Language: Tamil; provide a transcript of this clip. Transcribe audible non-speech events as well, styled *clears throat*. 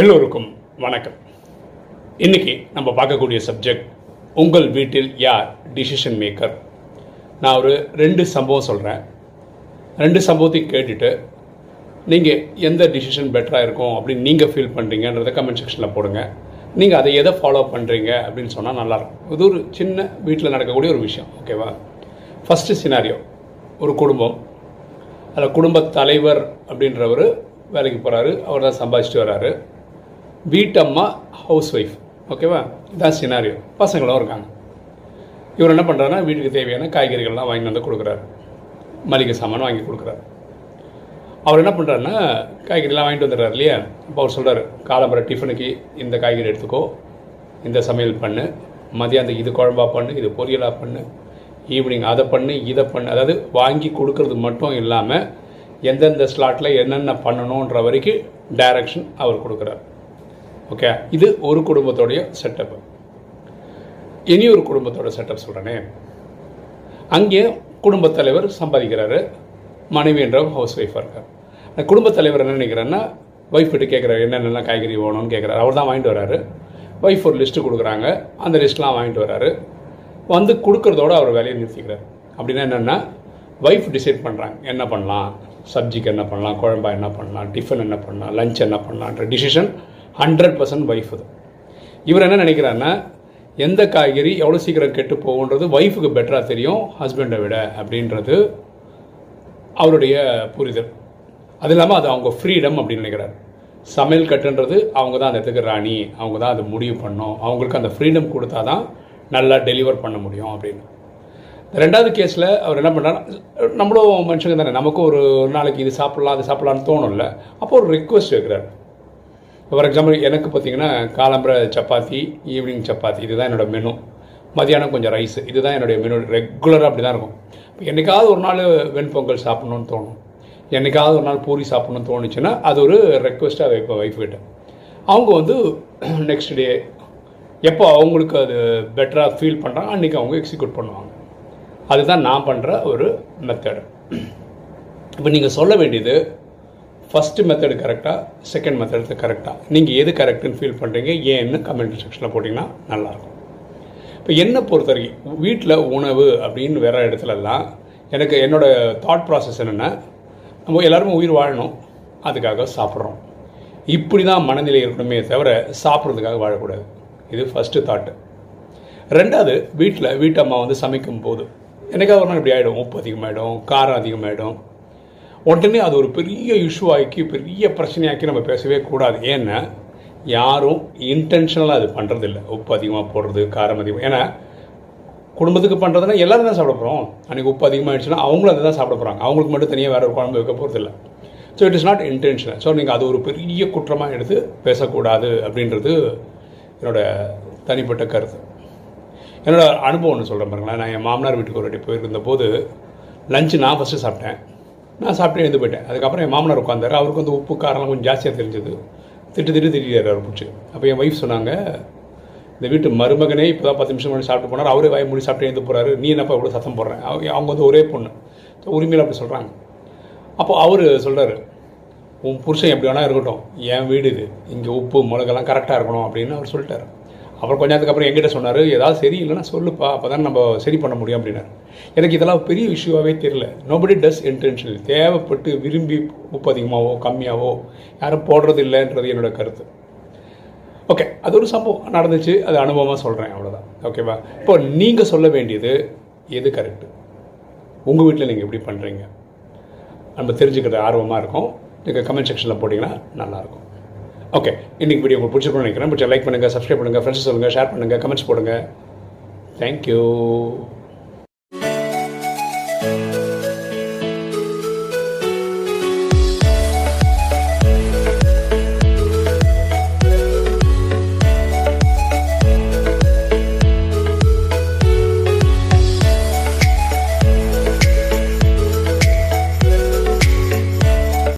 எல்லோருக்கும் வணக்கம். இன்னைக்கு நம்ம பார்க்கக்கூடிய சப்ஜெக்ட் உங்கள் வீட்டில் யார் டிசிஷன் மேக்கர் நான் ஒரு ரெண்டு சம்பவம் சொல்கிறேன் ரெண்டு சம்பவத்தையும் கேட்டுட்டு நீங்கள் எந்த டிசிஷன் பெட்டராக இருக்கும் அப்படின்னு நீங்கள் ஃபீல் பண்ணுறீங்கன்றத கமெண்ட் செக்ஷனில் போடுங்க. நீங்கள் அதை எதை ஃபாலோ பண்ணுறீங்க அப்படின்னு சொன்னால் நல்லாயிருக்கும். இது ஒரு சின்ன வீட்டில் நடக்கக்கூடிய ஒரு விஷயம் ஓகேவா ஃபஸ்ட்டு சினாரியோ ஒரு குடும்பம். அதில் குடும்ப தலைவர் அப்படின்றவர் வேலைக்கு போகிறாரு அவர் தான் சம்பாதிச்சுட்டு வர்றாரு வீட்டம்மா ஹவுஸ் ஒய்ஃப் ஓகேவா இதான் சினாரியோ பசங்களும் இருக்காங்க. இவர் என்ன பண்ணுறாருன்னா வீட்டுக்கு தேவையான காய்கறிகள்லாம் வாங்கி வந்து கொடுக்குறாரு. மளிகை சாமான் வாங்கி கொடுக்குறாரு. அவர் என்ன பண்ணுறாருன்னா காய்கறிலாம் வாங்கிட்டு வந்துடுறாரு இல்லையா? இப்போ அவர் சொல்கிறார் காலம்பரை டிஃபனுக்கு இந்த காய்கறி எடுத்துக்கோ இந்த சமையல் பண்ணு மதியானத்துக்கு இது குழம்பா பண்ணு இது பொரியலாக பண்ணு ஈவினிங் அதை பண்ணு இதை பண்ணு. அதாவது வாங்கி கொடுக்கறது மட்டும் இல்லாமல் எந்தெந்த ஸ்லாட்டில் என்னென்ன பண்ணணுன்ற வரைக்கும் டைரக்ஷன் அவர் கொடுக்குறாரு. ஓகே இது ஒரு குடும்பத்தோடைய செட்டப் இனி ஒரு குடும்பத்தோட செட்டப் சொல்கிறேனே அங்கே குடும்பத் தலைவர் சம்பாதிக்கிறாரு. மனைவி என்ற ஹவுஸ் ஒய்ஃபாக இருக்கார். குடும்பத் தலைவர் என்ன நினைக்கிறேன்னா ஒய்ஃப் கிட்ட கேட்குறாரு என்னென்ன காய்கறி வேணும்னு கேட்குறாரு அவர் தான் வாங்கிட்டு வராரு. ஒய்ஃப் ஒரு லிஸ்ட்டு கொடுக்குறாங்க. அந்த லிஸ்ட்லாம் வாங்கிட்டு வராரு. வந்து கொடுக்குறதோட அவர் வேலையை நிறுத்திக்கிறார். அப்படின்னா என்னென்னா ஒய்ஃப் டிசைட் பண்ணுறாங்க என்ன பண்ணலாம்? சப்ஜிக்கு என்ன பண்ணலாம்? குழம்பா என்ன பண்ணலாம்? டிஃபன் என்ன பண்ணலாம்? லஞ்ச் என்ன பண்ணலான்ற டிசிஷன் ஹண்ட்ரட் பர்சன்ட் ஒய்ஃப் அது இவர் என்ன நினைக்கிறாருன்னா எந்த காய்கறி எவ்வளோ சீக்கிரம் கெட்டு போகுன்றது ஒய்ஃபுக்கு பெட்டராக தெரியும் ஹஸ்பண்டை விட அப்படின்றது அவருடைய புரிதல். அது இல்லாமல் அது அவங்க ஃப்ரீடம் அப்படின்னு நினைக்கிறார். சமையல் கட்டுன்றது அவங்க தான் அந்த இடத்துக்கு ராணி அவங்க தான் அதை முடிவு பண்ணோம். அவங்களுக்கு அந்த ஃப்ரீடம் கொடுத்தா தான் நல்லா டெலிவர் பண்ண முடியும் அப்படின்னு. ரெண்டாவது கேஸில் அவர் என்ன பண்ணார் நம்மளும் மனுஷங்க தானே நமக்கும் ஒரு ஒரு நாளைக்கு இது சாப்பிட்லாம் அது சாப்பிட்லான்னு தோணும்ல அப்போ ஒரு ரிக்வஸ்ட் வைக்கிறார். ஃபார் எக்ஸாம்பிள் எனக்கு பார்த்தீங்கன்னா காலம்பரை சப்பாத்தி ஈவினிங் சப்பாத்தி இதுதான் என்னோடய மெனு மதியானம் கொஞ்சம் ரைஸ் இதுதான் என்னுடைய மெனு ரெகுலராக அப்படி தான் இருக்கும். இப்போ என்றைக்காவது ஒரு நாள் வெண்பொங்கல் சாப்பிட்ணுன்னு தோணும். என்றைக்காவது ஒரு நாள் பூரி சாப்பிட்ணுன்னு தோணுச்சுன்னா அது ஒரு ரெக்வெஸ்ட்டாக வைப்பேன் ஒய்ஃப் கிட்ட. அவங்க வந்து *clears throat* நெக்ஸ்ட் டே எப்போ அவங்களுக்கு அது பெட்டராக ஃபீல் பண்ணுறாங்க அன்றைக்கி அவங்க எக்ஸிக்யூட் பண்ணுவாங்க. அதுதான் நான் பண்ணுற ஒரு மெத்தடு இப்போ நீங்கள் சொல்ல வேண்டியது ஃபஸ்ட்டு மெத்தடு கரெக்டாக செகண்ட் மெத்தடு கரெக்டாக நீங்கள் எது கரெக்டுன்னு ஃபீல் பண்ணுறீங்க ஏன்னு கமெண்ட் செக்ஷனில் போட்டிங்கன்னா நல்லாயிருக்கும். இப்போ என்னை பொறுத்த வரைக்கும் வீட்டில் உணவு அப்படின்னு வேறு இடத்துலலாம் எனக்கு என்னோடய தாட் ப்ராசஸ் என்னென்னா நம்ம எல்லாருமே உயிர் வாழணும். அதுக்காக சாப்பிட்றோம். இப்படி தான் மனநிலை இருக்கணுமே தவிர சாப்பிட்றதுக்காக வாழக்கூடாது. இது ஃபஸ்ட்டு தாட்டு ரெண்டாவது வீட்டில் வீட்டம்மா வந்து சமைக்கும் போது என்றைக்காவது ஒரு நாள் இப்படி ஆகிடும் உப்பு அதிகமாகிடும் காரம் அதிகமாகிடும் உடனே அது ஒரு பெரிய இஷ்யூ ஆக்கி பெரிய பிரச்சனையாக்கி நம்ம பேசவே கூடாது. ஏன்னா யாரும் இன்டென்ஷனலாக அது பண்ணுறதில்ல உப்பு அதிகமாக போடுறது காரம் அதிகமாக ஏன்னா குடும்பத்துக்கு பண்ணுறதுனா எல்லாரும் தான் சாப்பிட போகிறோம் அன்றைக்கி உப்பு அதிகமாகிடுச்சுன்னா அவங்களும் அதை தான் சாப்பிட போகிறாங்க அவங்களுக்கு மட்டும் தனியாக வேறு ஒரு குழம்பு வைக்க போகிறதில்ல so it is not intentional so நீங்கள் அது ஒரு பெரிய குற்றமாக எடுத்து பேசக்கூடாது அப்படின்றது என்னோட தனிப்பட்ட கருத்து என்னோடய அனுபவம் ஒன்று சொல்கிறேன் பாருங்களேன் நான் என் மாமனார் வீட்டுக்கு ஒரு வாட்டி போயிருந்த போது லஞ்சு நான் ஃபஸ்ட்டு சாப்பிட்டேன் நான் சாப்பிட்டு எழுந்து போயிட்டேன் அதுக்கப்புறம் என் மாமனார் உட்காந்தார் அவருக்கு வந்து உப்பு காரம்லாம் கொஞ்சம் ஜாஸ்தியாக தெரிஞ்சது திட்டு திட்டு திட்டார் அவர் பிடிச்சி அப்போ என் ஒய்ஃப் சொன்னாங்க இந்த வீட்டு மருமகனே இப்போ தான் பத்து நிமிஷம் முன்னாடி சாப்பிட்டு போனார். அவரே வாய் மூடி சாப்பிட்டு எழுந்து போகிறாரு நீ என்னப்பா இவ்வளோ சத்தம் போடுறேன் அவங்க வந்து ஒரே பொண்ணு. உரிமையில் அப்படி சொல்கிறாங்க அப்போ அவர் சொல்கிறாரு உன் புருஷன் எப்படி வேணால் இருக்கட்டும். என் வீடு இது. இங்கே உப்பு மிளகெல்லாம் கரெக்டாக இருக்கணும். அப்படின்னு அவர் சொல்லிட்டார். அப்புறம் கொஞ்ச நேரத்துக்கு அப்புறம் எங்கிட்ட சொன்னார் ஏதாவது சரி இல்லைன்னா சொல்லுப்பா. அப்போ தான் நம்ம சரி பண்ண முடியும் அப்படின்னாரு. எனக்கு இதெல்லாம் பெரிய இஷ்யூவாகவே தெரியல. நோபடி டஸ் இன்டென்ஷனல் தேவைப்பட்டு விரும்பி உப்பு அதிகமாகவோ கம்மியாகவோ யாரும் போடுறது இல்லைன்றது என்னோடய கருத்து. ஓகே அது ஒரு சம்பவம் நடந்துச்சு அது அனுபவமாக சொல்கிறேன் அவ்வளோதான் ஓகேவா இப்போ நீங்கள் சொல்ல வேண்டியது எது கரெக்டு உங்கள் வீட்டில் நீங்கள் எப்படி பண்ணுறீங்க நம்ம தெரிஞ்சுக்கிறது ஆர்வமாக இருக்கும். நீங்கள் கமெண்ட் செக்ஷனில் போட்டிங்கன்னா நல்லாயிருக்கும். ஓகே இன்றைக்கி வீடியோ உங்களுக்கு பிடிச்சிருக்கணும்னு நினைக்கிறேன். பிடிச்ச லைக் பண்ணுங்கள் சப்ஸ்கிரைப் பண்ணுங்கள் ஃப்ரெண்ட்ஸ் சொல்லுங்கள் ஷேர் பண்ணுங்கள் கமெண்ட்ஸ் போடுங்க. தேங்க்யூ